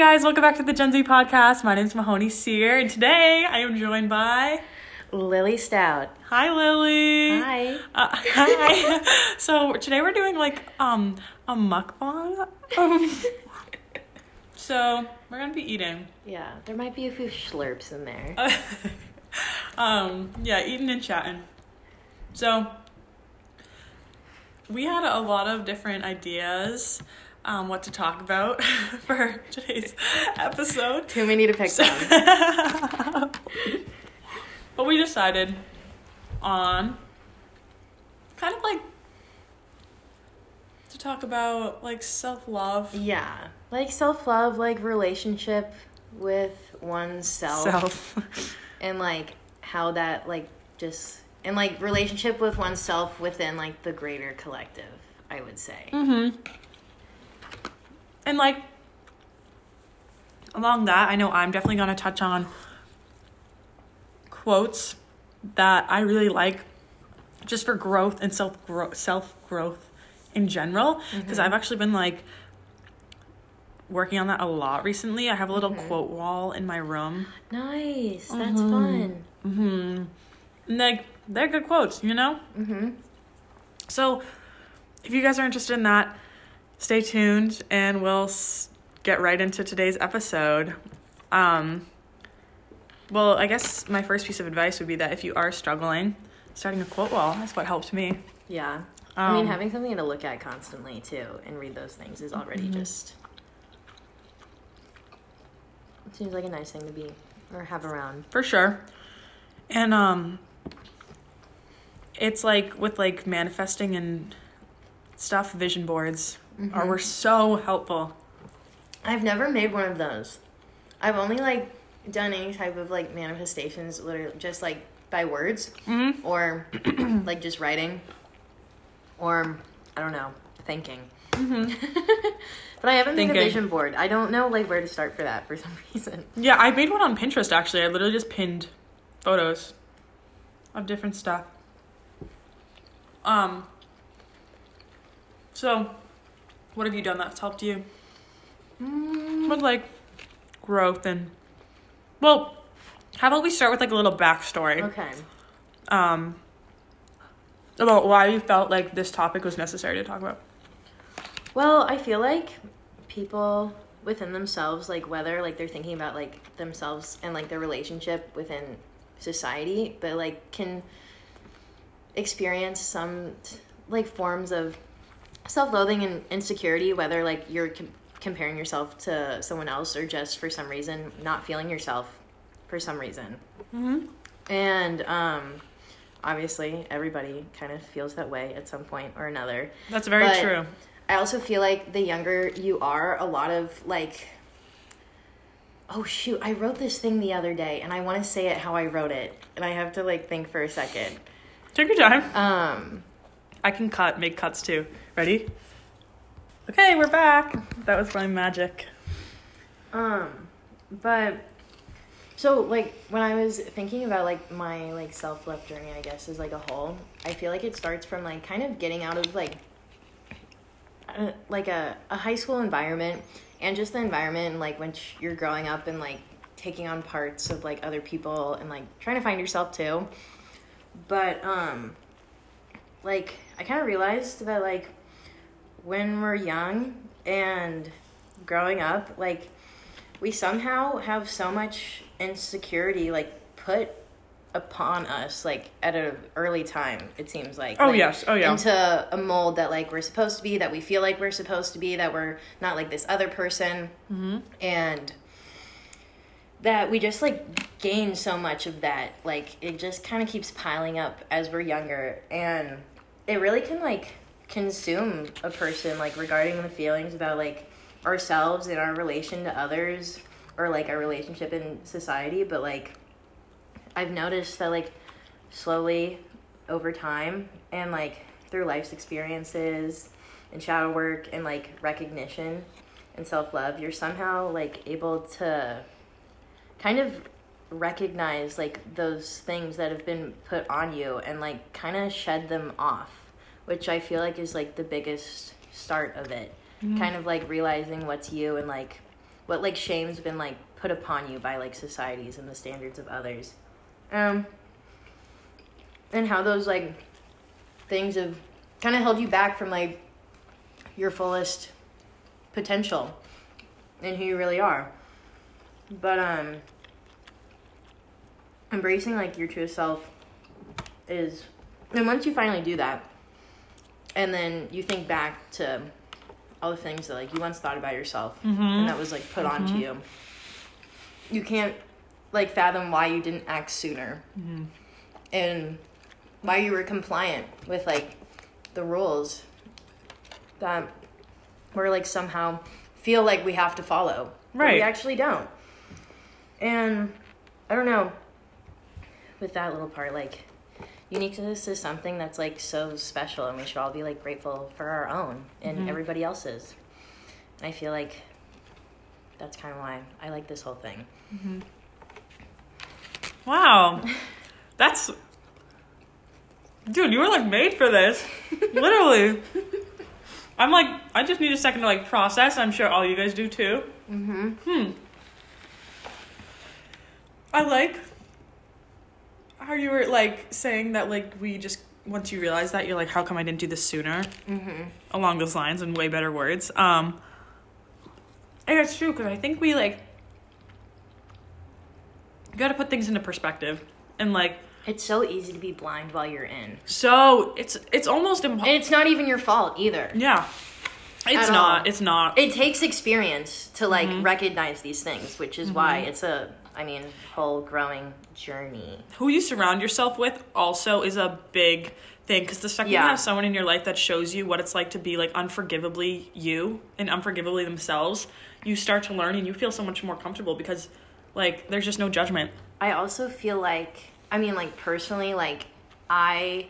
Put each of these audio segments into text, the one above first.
guys, welcome back to the Gen Z podcast. My name is Mahoney Sear, and today I am joined by Lily Stout. Hi Lily. Hi. Uh, hi. so today we're doing like um a mukbang. Um, so we're gonna be eating. Yeah, there might be a few slurps in there. um yeah, eating and chatting. So we had a lot of different ideas um, what to talk about for today's episode. Too many to pick from. but we decided on kind of like to talk about like self love. Yeah, like self love, like relationship with oneself, and like how that like just and like relationship with oneself within like the greater collective. I would say. Mm-hmm. And like along that, I know I'm definitely gonna touch on quotes that I really like just for growth and self growth self growth in general. Because I've actually been like working on that a lot recently. I have a little quote wall in my room. Nice. That's fun. Mm-hmm. And like they're good quotes, you know? Mm-hmm. So, if you guys are interested in that, stay tuned and we'll s- get right into today's episode. Um, well, I guess my first piece of advice would be that if you are struggling, starting a quote wall, that's what helped me. Yeah. I mean, Um, having something to look at constantly too and read those things is already Mm-hmm. just. It seems like a nice thing to be or have around. For sure. And um it's like with like manifesting and stuff, vision boards are were so helpful. I've never made one of those. I've only like done any type of like manifestations, literally just like by words Mm-hmm. or like just writing or I don't know, thinking. Mm-hmm. but I haven't made a vision board. I don't know like where to start for that for some reason. Yeah, I made one on Pinterest actually. I literally just pinned photos of different stuff. Um so what have you done that's helped you? With like growth and well how about we start with like a little backstory? Okay. um about why you felt like this topic was necessary to talk about. Well, I feel like people within themselves, like whether like they're thinking about like themselves and like their relationship within society, but like can experience some like forms of self-loathing and insecurity, whether like you're com- comparing yourself to someone else or just for some reason not feeling yourself for some reason. mm-hmm. And um, obviously, everybody kind of feels that way at some point or another. that's very But- true I also feel like the younger you are, a lot of like, oh shoot, I wrote this thing the other day and I want to say it how I wrote it. And I have to like think for a second. take your time Um, I can cut, make cuts too. Ready? Okay, we're back. That was my magic. um, but so like when I was thinking about like my like self love journey, I guess as like a whole, I feel like it starts from like kind of getting out of like uh, like a, a high school environment and just the environment like when you're growing up and like taking on parts of like other people and like trying to find yourself too but um like i kind of realized that like when we're young and growing up like we somehow have so much insecurity like put upon us like at an early time it seems like Oh, Like, yes. Oh, yeah. into a mold that like we're supposed to be that we feel like we're supposed to be that we're not like this other person Mm-hmm. and that we just like gain so much of that like it just kind of keeps piling up as we're younger and it really can like consume a person like regarding the feelings about like ourselves and our relation to others or like our relationship in society but like i've noticed that like slowly over time and like through life's experiences and shadow work and like recognition and self-love you're somehow like able to kind of recognize like those things that have been put on you and like kind of shed them off which i feel like is like the biggest start of it kind of like realizing what's you and like what like shame's been like put upon you by like societies and the standards of others. Um and how those like things have kind of held you back from like your fullest potential and who you really are. But um embracing like your true self is and once you finally do that and then you think back to all the things that like you once thought about yourself mm-hmm. and that was like put mm-hmm. onto you. You can't like fathom why you didn't act sooner. Mm-hmm. And why you were compliant with like the rules that we're like somehow feel like we have to follow. But we actually don't. And i don't know with that little part like uniqueness is something that's like so special and we should all be like grateful for our own and everybody else's and i feel like that's kind of why i like this whole thing Wow. That's. Dude, you were like made for this. Literally. I'm like, I just need a second to like process. I'm sure all you guys do too. mm-hmm Hmm. I like how you were like saying that like we just once you realize that you're like how come I didn't do this sooner mm-hmm along those lines in way better words. Um and it's true because I think we like You got to put things into perspective and like it's so easy to be blind while you're in so it's it's almost impossible. it's not even your fault either Yeah. It's not. all. It's not. it takes experience to like Mm-hmm. recognize these things which is why it's a i mean whole growing journey who you surround yourself with also is a big thing because the second Yeah. you have someone in your life that shows you what it's like to be like unforgivably you and unforgivably themselves you start to learn and you feel so much more comfortable because like there's just no judgment I also feel like, I mean, like personally, like I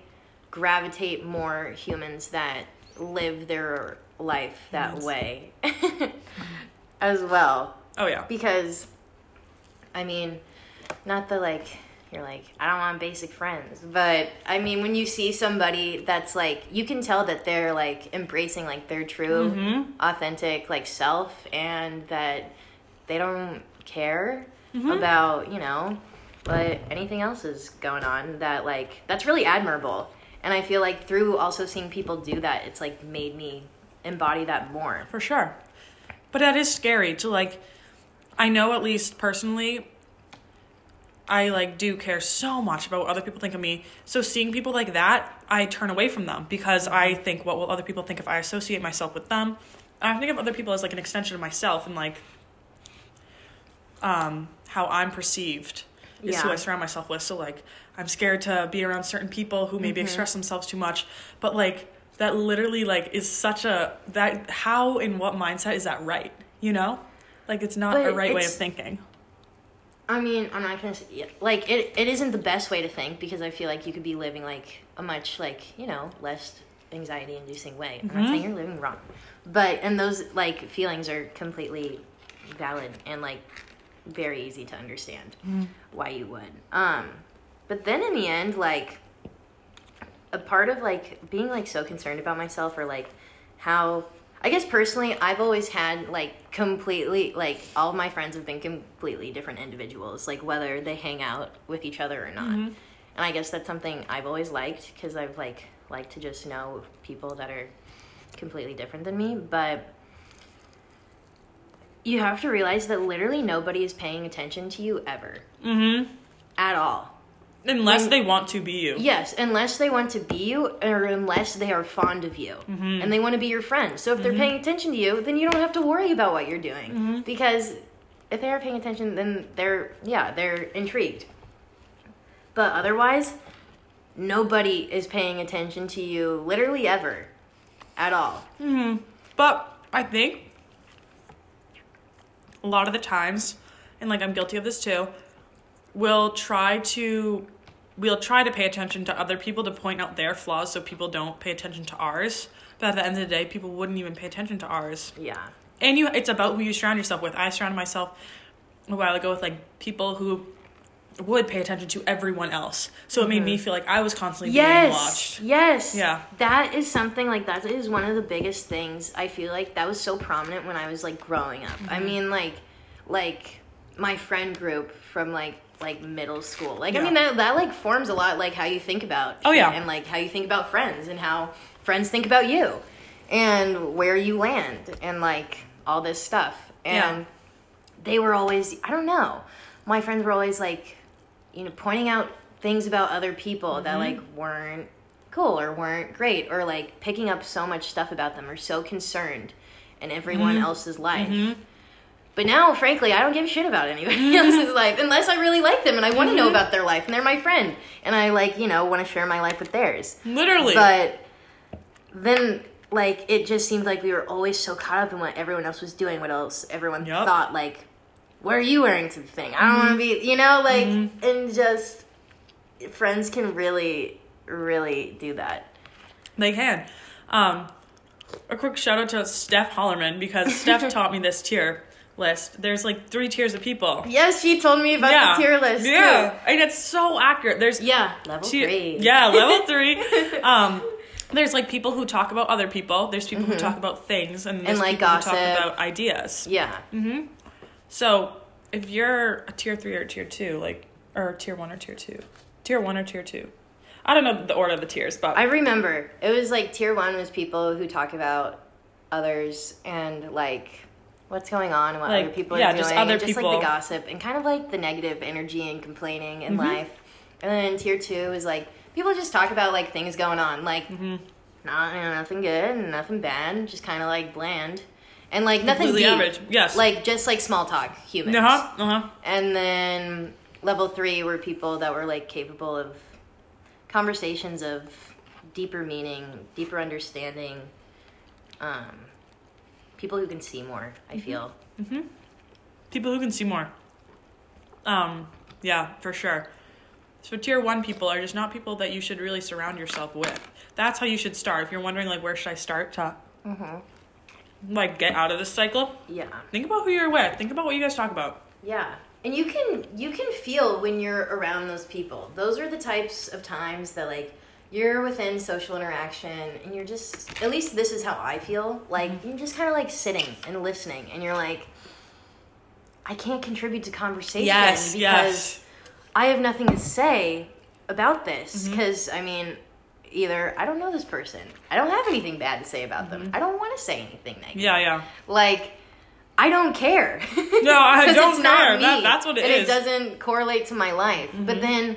gravitate more humans that live their life that Yes. way as well. oh yeah Because, I mean, not the like, you're like, I don't want basic friends, but I mean, when you see somebody that's like, you can tell that they're like embracing like their true, Mm-hmm. authentic like self and that they don't care Mm-hmm. about, you know, what anything else is going on that like, that's really admirable. And I feel like through also seeing people do that, it's like made me embody that more. for sure but that is scary to like i know at least personally i like do care so much about what other people think of me. So seeing people like that i turn away from them because i think what will other people think if i associate myself with them? I think of other people as like an extension of myself and like um how i'm perceived is who i surround myself with. So like i'm scared to be around certain people who maybe express themselves too much. But like that literally like is such a that how in what mindset is that right you know like it's not But a right way of thinking I mean, I'm not gonna say yeah, like it. It isn't the best way to think because I feel like you could be living like a much like you know less anxiety-inducing way. I'm not saying you're living wrong, but and those like feelings are completely valid and like very easy to understand why you would. Um, but then in the end, like a part of like being like so concerned about myself or like how I guess personally I've always had like completely like all of my friends have been completely different individuals like whether they hang out with each other or not. And I guess that's something I've always liked cuz I've like liked to just know people that are completely different than me, but you have to realize that literally nobody is paying attention to you ever mm-hmm at all. Unless When- they want to be you. Yes, unless they want to be you or unless they are fond of you. Mm-hmm. And they want to be your friend. So if they're mm-hmm. paying attention to you, then you don't have to worry about what you're doing. Mm-hmm. Because if they are paying attention, then they're yeah they're intrigued. But otherwise, nobody is paying attention to you literally ever, at all. But I think a lot of the times, and like I'm guilty of this too, we'll try to we'll try to pay attention to other people to point out their flaws so people don't pay attention to ours. But at the end of the day, people wouldn't even pay attention to ours. Yeah. And you it's about who you surround yourself with. I surrounded myself a while ago with like people who would pay attention to everyone else. So it made me mm-hmm. feel like I was constantly being Yes. watched. Yes. Yeah. That is something like that is one of the biggest things I feel like that was so prominent when I was like growing up. I mm-hmm. mean like like my friend group from like like middle school. Like Yeah. I mean that that like forms a lot like how you think about Oh, yeah. and like how you think about friends and how friends think about you and where you land and like all this stuff. And Yeah. they were always I don't know. My friends were always like you know pointing out things about other people that Mm-hmm. like weren't cool or weren't great or like picking up so much stuff about them or so concerned in everyone Mm-hmm. else's life. But now, frankly, I don't give a shit about anybody else's life unless I really like them and I want to know Mm-hmm. about their life and they're my friend and I like, you know, want to share my life with theirs. Literally. But then, like, it just seemed like we were always so caught up in what everyone else was doing, what else everyone Yup. thought, like, what are you wearing to the thing? I don't want to be, you know, like, and just friends can really, really do that. They can. Um, a quick shout out to Steph Hollerman because Steph taught me this tier list. There's like three tiers of people. Yes, she told me about yeah. the tier list. Yeah. Too. And it's so accurate. There's Yeah, level tier- three. Yeah, level three. um, there's like people who talk about other people. There's people who talk about things, and there's Mm-hmm. like, people who talk gossip. about ideas. Yeah. Mhm. So if you're a tier three or tier two, like or tier one or tier two, tier one or tier two, I don't know the order of the tiers, but I remember it was like tier one was people who talk about others and like what's going on and what Like, other people yeah, are doing, just other and just like the gossip and kind of like the negative energy and complaining in Mm-hmm. life. And then tier two is like people just talk about like things going on, like Mm-hmm. not you know, nothing good and nothing bad, just kind of like bland and like nothing Completely deep. average, yes. like just like small talk humans. uh huh, uh huh. And then level three were people that were like capable of conversations of deeper meaning, deeper understanding. Um, people who can see more. I Mm-hmm. feel. People who can see more. Um, yeah, for sure. So tier one people are just not people that you should really surround yourself with. That's how you should start. If you're wondering like where should I start to like get out of this cycle, Yeah, think about who you're with. Think about what you guys talk about. yeah. And you can you can feel when you're around those people. Those are the types of times that like you're within social interaction and you're just at least this is how I feel. Like Mm-hmm. you're just kind of like sitting and listening and you're like I can't contribute to conversation Yes, because yes. I have nothing to say about this Mm-hmm. because I mean, either I don't know this person, I don't have anything bad to say about them, I don't want to say anything negative. Mm-hmm. Yeah, yeah. Like, I don't care. No, I don't care. That- that's what it and is. Mm-hmm. it doesn't correlate to my life. But then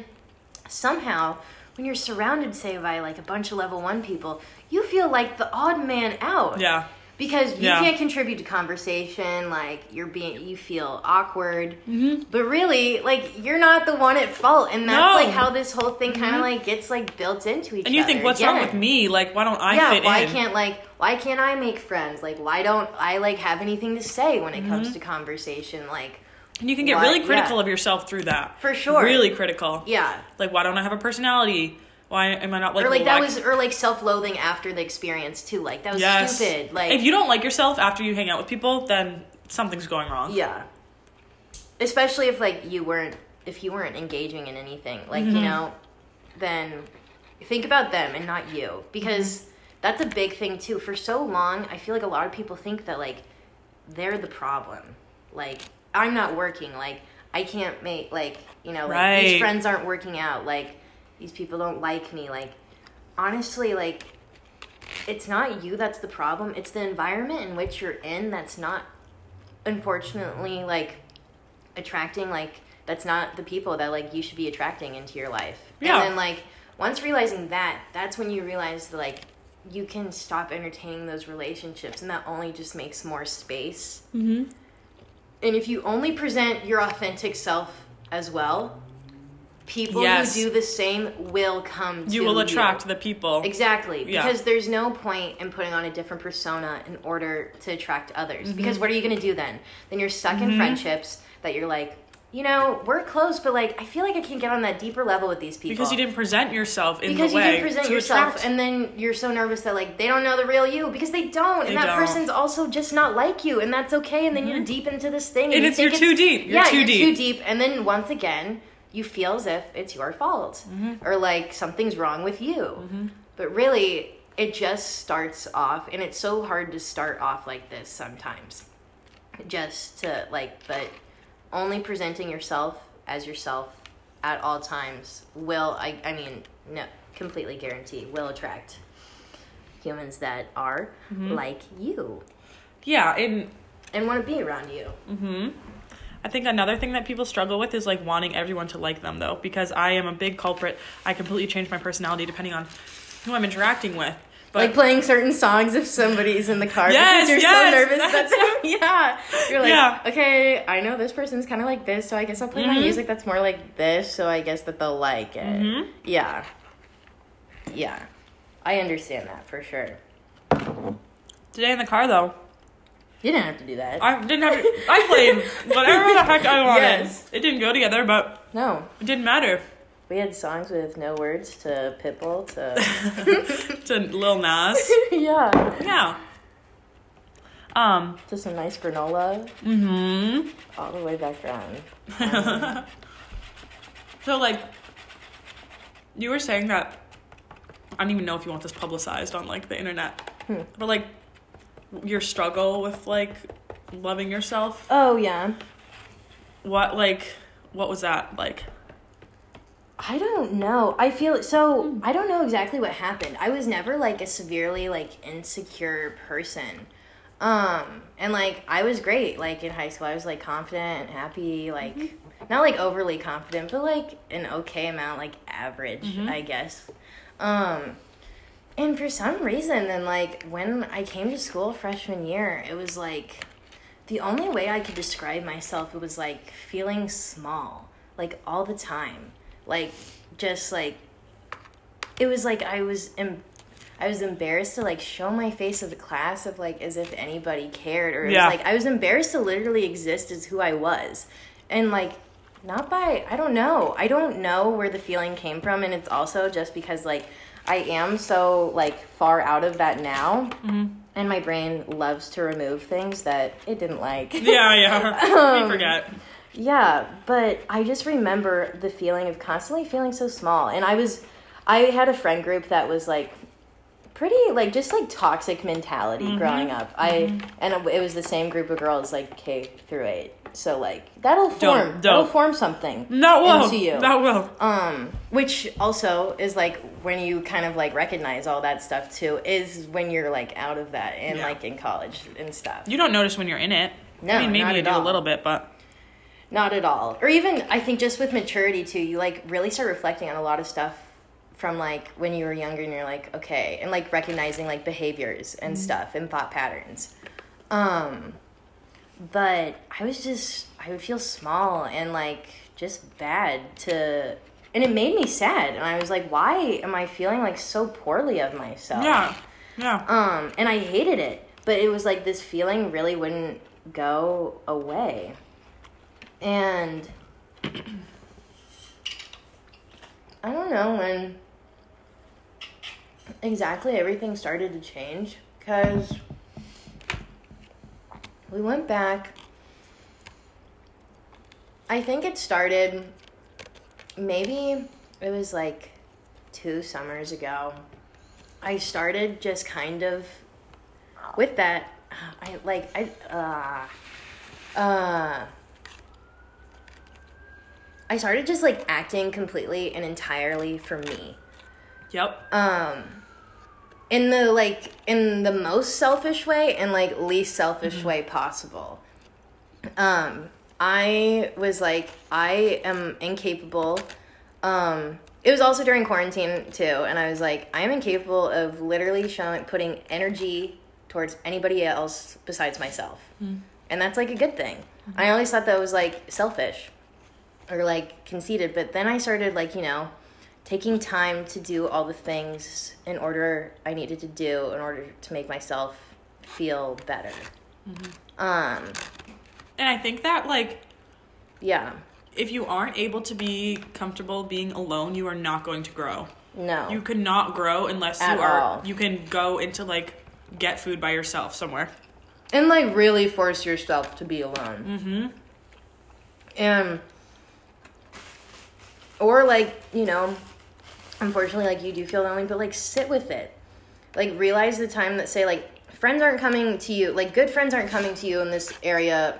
somehow, when you're surrounded, say, by like a bunch of level one people, you feel like the odd man out Yeah. because you Yeah. can't contribute to conversation like you're being you feel awkward Mm-hmm. but really like you're not the one at fault and that's No. Mm-hmm. like how this whole thing kind of like gets like built into each And you other think, what's wrong with me? Like, why don't I yeah fit why in? can't like why can't i make friends like why don't i like have anything to say when it comes Mm-hmm. to conversation like and you can get why- really critical yeah. of yourself through that. For sure. Really critical. yeah Like, why don't I have a personality? Why am I not like or like that was or like self-loathing after the experience too like that was yes. stupid like if you don't like yourself after you hang out with people, then something's going wrong. Yeah. Especially if like you weren't if you weren't engaging in anything. Like, Mm-hmm. you know, then think about them and not you because Mm-hmm. that's a big thing too. For so long, I feel like a lot of people think that like they're the problem. Like, I'm not working, like I can't make like, you know, like Right. these friends aren't working out, like these people don't like me. Like honestly, like it's not you that's the problem. It's the environment in which you're in that's not unfortunately like attracting like that's not the people that like you should be attracting into your life. Yeah. And then like once realizing that, that's when you realize that like you can stop entertaining those relationships and that only just makes more space. Mm-hmm. And if you only present your authentic self as well, people Yes. who do the same will come to You You will attract the people. Exactly. Yeah. Because there's no point in putting on a different persona in order to attract others. Mm-hmm. Because what are you going to do then? Then you're stuck in friendships that you're like, you know, we're close, but like, I feel like I can't get on that deeper level with these people. Because you didn't present yourself in because the you way didn't present to yourself, attract. and then you're so nervous that like they don't know the real you because they don't, They and that don't. person's also just not like you, and that's okay. And then you're deep into this thing, Mm-hmm. And you it's- you're think too deep. You're yeah, too you're deep. too deep, and then once again, you feel as if it's your fault Mm-hmm. or like something's wrong with you. But really, it just starts off, and it's so hard to start off like this sometimes. just to like but only presenting yourself as yourself at all times will I I mean no completely guarantee will attract humans that are like you Yeah, and and want to be around you. hmm I think another thing that people struggle with is like wanting everyone to like them though, because I am a big culprit. I completely change my personality depending on who I'm interacting with. But like playing certain songs if somebody's in the car Yes, because you're yes, so nervous. that's- That's, yeah. You're like, Yeah. okay, I know this person's kind of like this, so I guess I'll play my Mhm. music that's more like this, so I guess that they'll like it. Mhm. Yeah. Yeah. I understand that for sure. today in the car though, You didn't have to do that. I didn't have. To. I played whatever the heck I wanted. Yes. It didn't go together, but no. it didn't matter. We had songs with no words to Pitbull to to Lil Nas. yeah, Yeah. Um. to some nice granola Hmm. all the way back around. So like, you were saying that. I don't even know if you want this publicized on like the internet, Hmm. but like, your struggle with like loving yourself. Oh yeah. What like, what was that like? I don't know. I feel so I don't know exactly what happened. I was never like a severely like insecure person. Um and like I was great like in high school. I was like confident and happy like not like overly confident, but like an okay amount like average, I guess. Um and for some reason then like when I came to school freshman year, it was like the only way I could describe myself it was like feeling small, like all the time, like just like it was like I was em- I was embarrassed to like show my face to the class of like as if anybody cared, or it Yeah. was like I was embarrassed to literally exist as who I was, and like not by I don't know I don't know where the feeling came from, and it's also just because like I am so like far out of that now. And my brain loves to remove things that it didn't like. Yeah, yeah. Um, we forget. Yeah, but I just remember the feeling of constantly feeling so small. And I was, I had a friend group that was like pretty, like just like toxic mentality growing up. I, and it was the same group of girls like K through eight. So like that'll form, Don't- that'll form something. No, will. into you. That will. Um, which also is like when you kind of like recognize all that stuff too, is when you're like out of that and Yeah. like in college and stuff. You don't notice when you're in it. No, I mean maybe you do all. a little bit, but Not at all. Or even I think just with maturity too, you like really start reflecting on a lot of stuff from like when you were younger and you're like, okay, and like recognizing like behaviors and stuff and thought patterns. Um but I was just I would feel small and like just bad to and it made me sad and I was like, why am I feeling like so poorly of myself? yeah, yeah. Um, and I hated it, but it was like this feeling really wouldn't go away. And I don't know when exactly everything started to change because we went back. I think it started maybe it was like two summers ago. I started just kind of with that. I like I uh uh I started just like acting completely and entirely for me. Yep. Um in the like in the most selfish way and like least selfish way possible. Um I was like I am incapable um it was also during quarantine too and I was like I am incapable of literally showing putting energy towards anybody else besides myself. And that's like a good thing. I always thought that was like selfish or like conceited, but then I started like, you know, taking time to do all the things in order I needed to do in order to make myself feel better. Um, And I think that like yeah. if you aren't able to be comfortable being alone, you are not going to grow. No. You cannot grow unless At you are all. you can go into like get food by yourself somewhere. and like really force yourself to be alone. Mm-hmm. And or like, you know, unfortunately like you do feel lonely, but like sit with it. Like realize the time that say like friends aren't coming to you, like good friends aren't coming to you in this area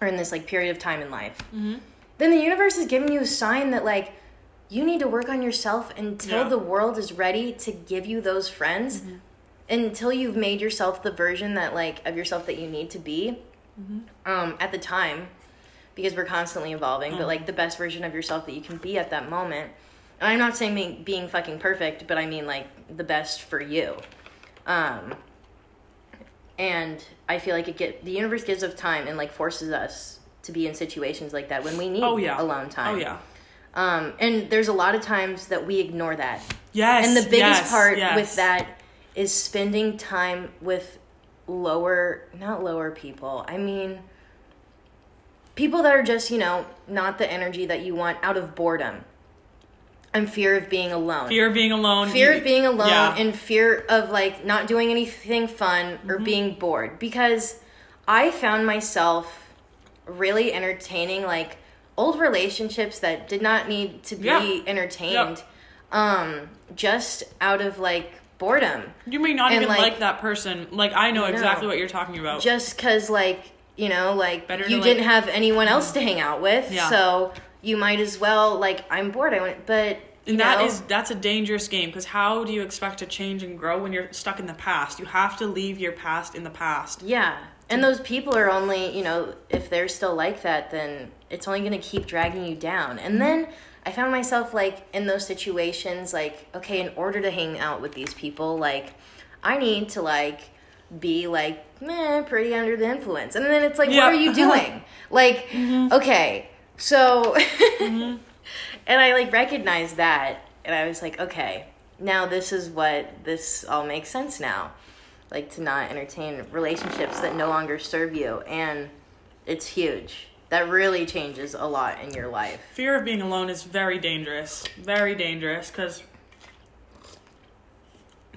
or in this like period of time in life, Mm-hmm. then the universe is giving you a sign that like you need to work on yourself until Yeah. the world is ready to give you those friends. Mm-hmm. Until you've made yourself the version that like of yourself that you need to be Mm-hmm. um, at the time because we're constantly evolving, Mm. but like the best version of yourself that you can be at that moment. And I'm not saying being, being fucking perfect, but I mean like the best for you. Um, and I feel like it get the universe gives us time and like forces us to be in situations like that when we need Oh yeah. alone time. Oh yeah. Um, and there's a lot of times that we ignore that. Yes. And the biggest yes, part yes. with that is spending time with lower, not lower people. I mean, people that are just, you know, not the energy that you want out of boredom and fear of being alone. Fear of being alone. Fear of being alone Yeah. and fear of like not doing anything fun or Mm-hmm. being bored because I found myself really entertaining like old relationships that did not need to be Yeah. entertained um just out of like boredom You may not and, even like- like, that person. Like I know No. exactly what you're talking about. just cuz like you know like Better you didn't like- have anyone else to hang out with Yeah. so you might as well like I'm bored I went but and that know, is that's a dangerous game because how do you expect to change and grow when you're stuck in the past? You have to leave your past in the past. Yeah. And those people are only, you know, if they're still like that, then it's only going to keep dragging you down. And then I found myself like in those situations, like, okay, in order to hang out with these people, like, I need to like be like, meh, pretty under the influence. And then it's like, Yeah. what are you doing? like, okay, so, Mm-hmm. and I like recognized that. And I was like, okay, now this is what this all makes sense now like to not entertain relationships that no longer serve you and it's huge that really changes a lot in your life Fear of being alone is very dangerous. Very dangerous because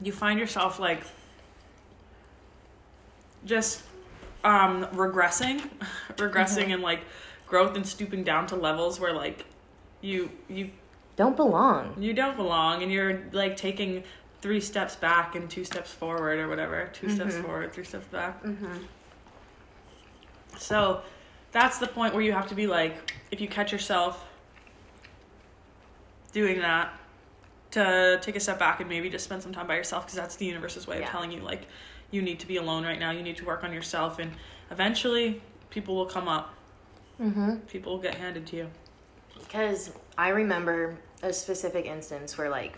you find yourself like just um regressing regressing and like growth and stooping down to levels where like you you don't belong. You don't belong and you're like taking three steps back and two steps forward or whatever. 2 steps forward three steps back. Mm-hmm. so that's the point where you have to be like if you catch yourself doing that to take a step back and maybe just spend some time by yourself because that's the universe's way Yeah. of telling you like you need to be alone right now. You need to work on yourself and eventually people will come up. Mm-hmm. people will get handed to you. Because i remember a specific instance where like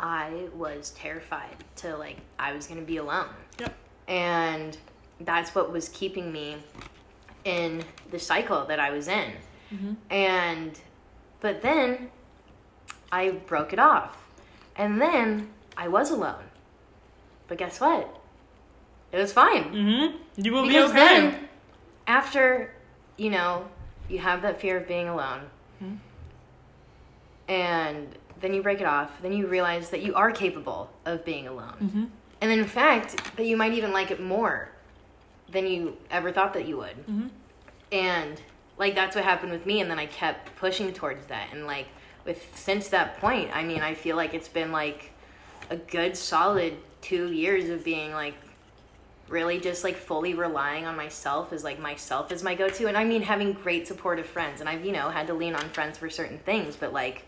i was terrified to like i was gonna be alone. Yep. And that's what was keeping me in the cycle that i was in. Mhm. and but then i broke it off. And then i was alone but guess what? It was fine. Mm-hmm. You will because be okay. then after you know you have that fear of being alone Mhm. and then you break it off then you realize that you are capable of being alone. Mm-hmm. and in fact that you might even like it more than you ever thought that you would. Mm-hmm. and like that's what happened with me and then i kept pushing towards that. And like with since that point i mean i feel like it's been like a good solid two years of being like really just like fully relying on myself as like myself as my go-to. And i mean having great supportive friends. And i've you know had to lean on friends for certain things. But like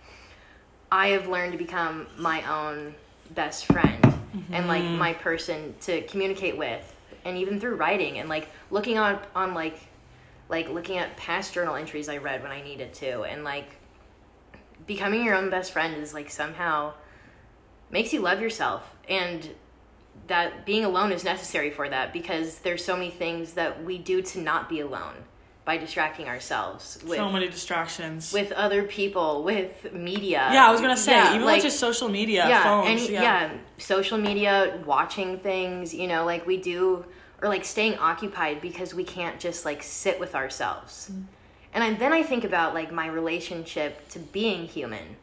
i have learned to become my own best friend and mm-hmm. like my person to communicate with and even through writing and like looking on on like like looking at past journal entries i read when i needed to. And like becoming your own best friend is like somehow makes you love yourself. And that being alone is necessary for that because there's so many things that we do to not be alone by distracting ourselves with so many distractions with other people with media yeah i was gonna say Yeah, even like, just social media yeah, phones any, yeah. yeah social media watching things you know like we do or like staying occupied because we can't just like sit with ourselves Mm. and I, then i think about like my relationship to being human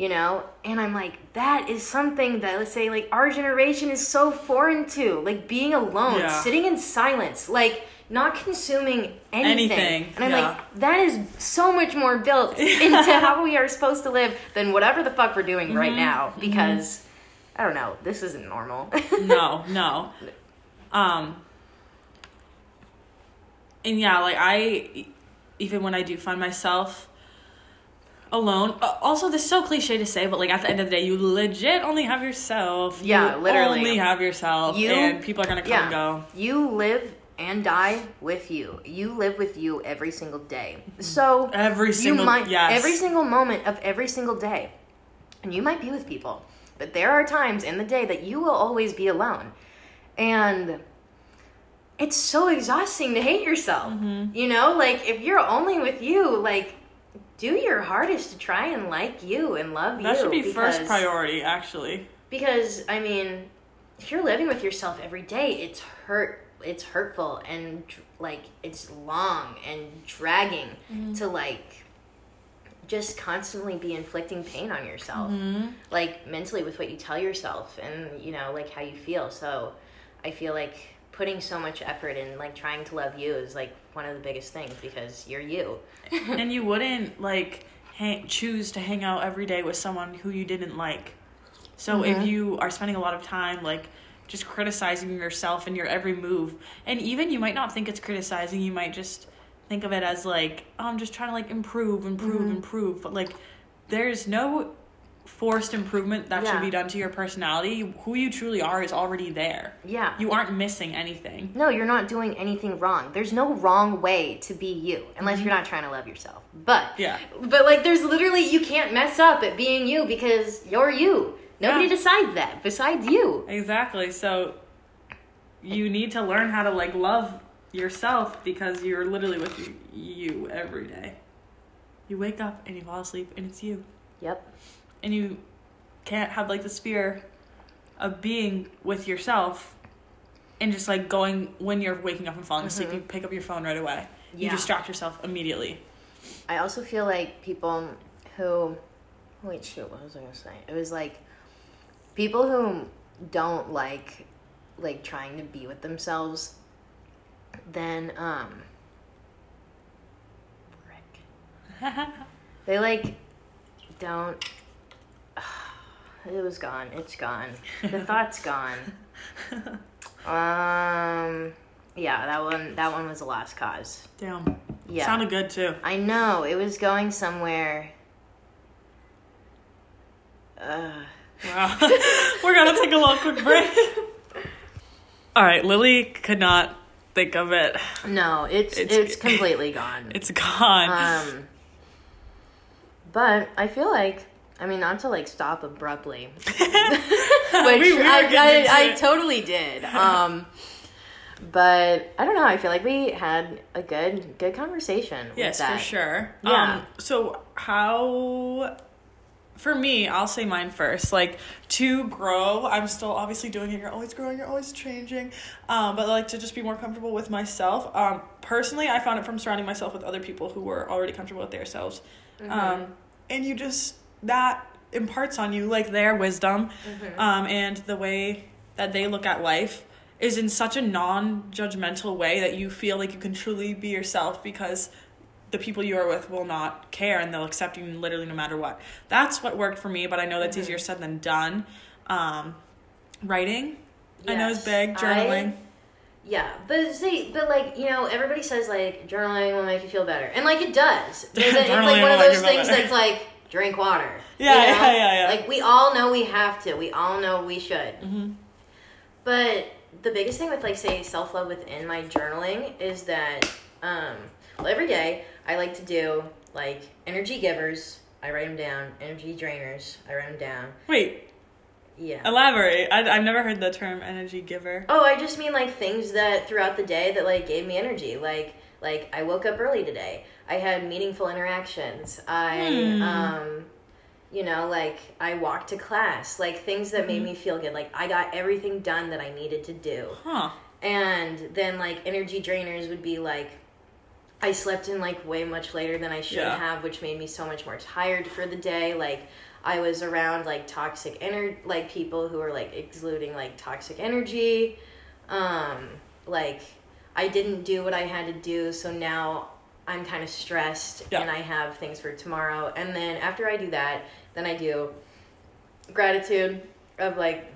you know and i'm like that is something that let's say like our generation is so foreign to like being alone Yeah. sitting in silence like not consuming anything, Anything, and i'm yeah. like that is so much more built into how we are supposed to live than whatever the fuck we're doing right Mm-hmm. now because I don't know. This isn't normal. no, no. Um and yeah, like I even when I do find myself alone, uh, also this is so cliche to say, but like at the end of the day, you legit only have yourself. Yeah, you literally. only have yourself, You- and people are gonna come and go. You live and die with you. You live with you every single day. So Every single you might yes. every single moment of every single day. And you might be with people, but there are times in the day that you will always be alone. And it's so exhausting to hate yourself. Mm-hmm. You know, like if you're only with you, like do your hardest to try and like you and love that you. That should be first priority, actually. because I mean, if you're living with yourself every day, it's hurt. It's hurtful and like it's long and dragging mm-hmm. to like just constantly be inflicting pain on yourself, mm-hmm. like mentally with what you tell yourself and you know like how you feel. So I feel like putting so much effort in like trying to love you is like one of the biggest things because you're you. and you wouldn't like hang, choose to hang out every day with someone who you didn't like. So if mm-hmm. you are spending a lot of time like just criticizing yourself and your every move, and even you might not think it's criticizing, you might just think of it as like, oh, I'm just trying to like improve, improve, mm-hmm. improve. But like, there's no forced improvement that Yeah. should be done to your personality. Who you truly are is already there. Yeah. You aren't missing anything. No, you're not doing anything wrong. There's no wrong way to be you unless you're mm-hmm. not trying to love yourself. But Yeah. but like there's literally you can't mess up at being you because you're you. Nobody Yeah. decides that besides you. Exactly. So you need to learn how to like love yourself because you're literally with you, you every day. You wake up and you fall asleep and it's you. Yep. And you can't have like this fear of being with yourself and just like going when you're waking up and falling asleep, you pick up your phone right away. You distract yourself immediately. I also feel like people who wait shoot, what was I gonna say? It was like people who don't like like trying to be with themselves then um. They like don't. It was gone. It's gone. The thought's gone. Um. Yeah, that one. That one was a lost cause. Damn. Yeah. Sounded good too. I know it was going somewhere. Uh, Wow. We're gonna take a little quick break. All right, Lily could not think of it. no, it's It's- it's, completely gone. It's gone. Um. But I feel like I mean not to like stop abruptly, which We- I, I, I totally did. Um, but I don't know. I feel like we had a good good conversation. with yes, for sure. Yeah. Um, so how? For me, I'll say mine first. Like to grow, I'm still obviously doing it. You're always growing. You're always changing. Um, but like to just be more comfortable with myself. Um, personally, I found it from surrounding myself with other people who were already comfortable with themselves. Mm-hmm. Um, and you just that imparts on you like their wisdom, Mm-hmm. um, and the way that they look at life is in such a non-judgmental way that you feel like you can truly be yourself because the people you are with will not care and they'll accept you literally no matter what. That's what worked for me, but I know that's Mm-hmm. easier said than done. Um, writing, I know is big. Journaling. I- Yeah, but see, but like you know, everybody says like journaling will make you feel better, and like it does. It's like one of those things that's like drink water. Yeah, you know? yeah, yeah, yeah. Like we all know we have to. We all know we should. Mhm. But the biggest thing with like say self love within my journaling is that um, well every day I like to do like energy givers. I write them down. Energy drainers. I write them down. Wait, Yeah. elaborate. I, I've never heard the term energy giver. Oh, I just mean like things that throughout the day that like gave me energy. Like like I woke up early today. I had meaningful interactions. I Hmm. um you know, like I walked to class. Like things that Mm-hmm. made me feel good. Like I got everything done that I needed to do. Huh. And then like energy drainers would be like I slept in like way much later than I should Yeah. have, which made me so much more tired for the day. Like I was around like toxic ener like people who were like exuding like toxic energy. Um like I didn't do what I had to do, so now I'm kind of stressed Yeah. and I have things for tomorrow. And then after I do that, then I do gratitude. of like,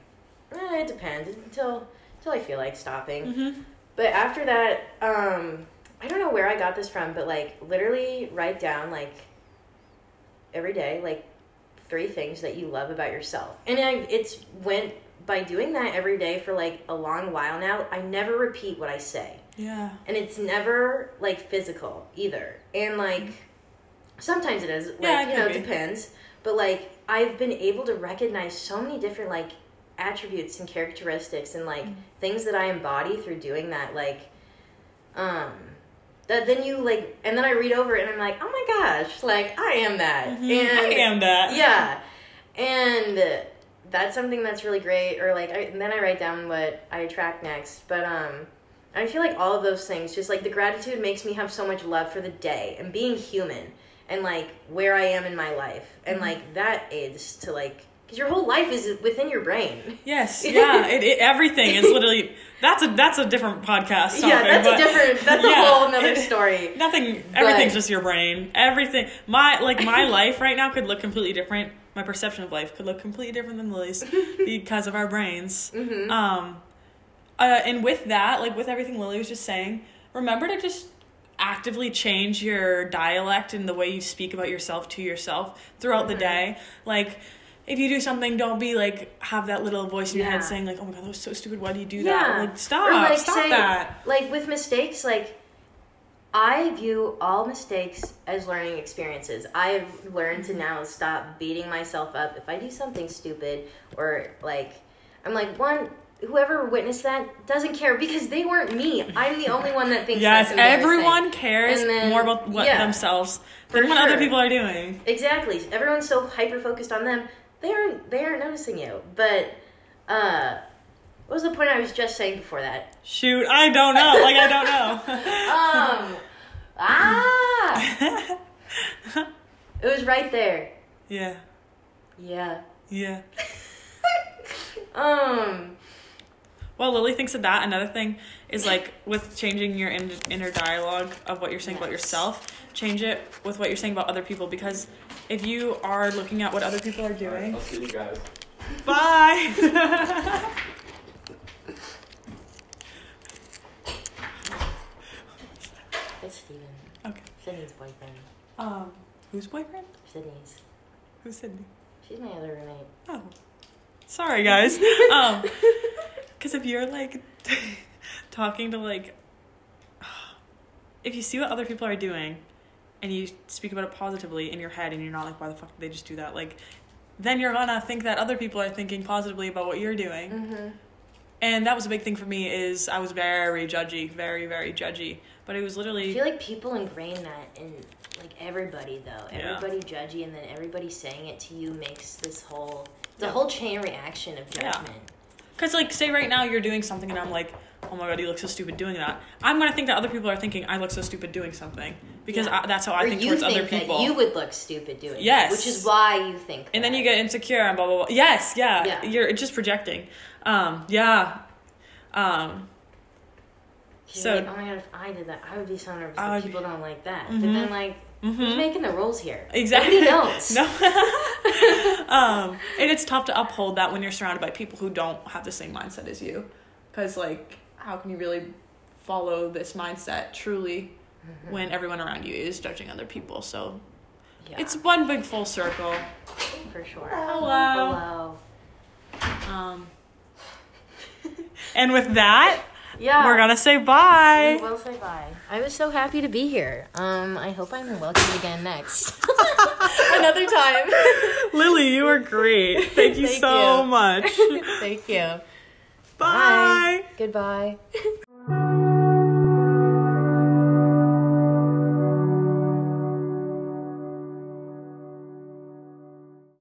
eh, it depends until until I feel like stopping. Mm-hmm. But after that, um, I don't know where I got this from, but like literally write down like every day like three things that you love about yourself. And I it's went by doing that every day for like a long while now, I never repeat what I say. Yeah. And it's never like physical either. And like sometimes it is. Like, Yeah, it you know, be. depends. But like I've been able to recognize so many different like attributes and characteristics and like Mm. things that I embody through doing that like um that then you like and then I read over it and I'm like, "Oh my gosh, like I am that." And Mm-hmm. I am that. yeah and that's something that's really great or like I, and then i write down what i attract next but um i feel like all of those things just like the gratitude makes me have so much love for the day and being human and like where i am in my life and Mm-hmm. like that aids to like because your whole life is within your brain Yes. Yeah. It, it, everything is literally. That's a that's a different podcast. Topic, yeah that's but- a different that's a whole nother it- story Nothing. Everything's But- just your brain. Everything. My like my life right now could look completely different. My perception of life could look completely different than Lily's because of our brains. Mhm. Um, uh, and with that, like with everything Lily was just saying, remember to just actively change your dialect and the way you speak about yourself to yourself throughout the day. Like. If you do something, don't be like have that little voice in your Yeah. head saying like, "Oh my god, that was so stupid. Why do you do Yeah. that?" Like, stop, like, stop say- that. like with mistakes like i view all mistakes as learning experiences i've learned to now stop beating myself up if i do something stupid or like i'm like one whoever witnessed that doesn't care because they weren't me i'm the only one that thinks Yes, everyone cares then- more about what yeah. themselves than what other people are doing. exactly everyone's so hyper focused on them they aren't they aren't noticing you but uh what was the point i was just saying before that Shoot, I don't know. Like I don't know. Um. Ah. it was right there. yeah, Yeah. yeah. Um. Well, Lily thinks of that. Another thing is like with changing your in- inner dialogue of what you're saying about yourself, change it with what you're saying about other people because if you are looking at what other people are doing, I'll see you guys. bye. It's Steven. okay. Sydney's boyfriend. Um, whose boyfriend? Sydney's. Who's Sydney? She's my other roommate. Oh, sorry guys. um, because if you're like talking to like, if you see what other people are doing, and you speak about it positively in your head, and you're not like, why the fuck did they just do that? Like, then you're gonna think that other people are thinking positively about what you're doing. Mm-hmm. And that was a big thing for me. Is I was very judgy, very very judgy. But it was literally. I feel like people ingrain that in like everybody though. Yeah. Everybody judgy, and then everybody saying it to you makes this whole the Yeah. whole chain reaction of Yeah. judgment. Because, like, say right now you're doing something and I'm like, oh my god, you look so stupid doing that. I'm gonna think that other people are thinking I look so stupid doing something because Yeah. I, that's how I think towards think other people. that you would look stupid doing Yes. it, which is why you think. and then you get insecure and blah blah blah. Yes, yeah, Yeah. you're just projecting. Um, yeah. Um, So- like, oh my god, if I did that, I would be so nervous I that would be- people don't like that. But Mhm. then, like, who's mhm. making the rules here? Exactly. Nobody knows. No. um, and it's tough to uphold that when you're surrounded by people who don't have the same mindset as you, because like, how can you really follow this mindset truly when everyone around you is judging other people? So Yeah, it's one big full circle. for sure. Hello. Hello. Um, and with that, Yeah. we're gonna say bye. We will say bye. I was so happy to be here. Um, I hope I'm welcomed again next. Another time. Lily, you were great. Thank you Thank so you. much. Thank you. Bye. Goodbye.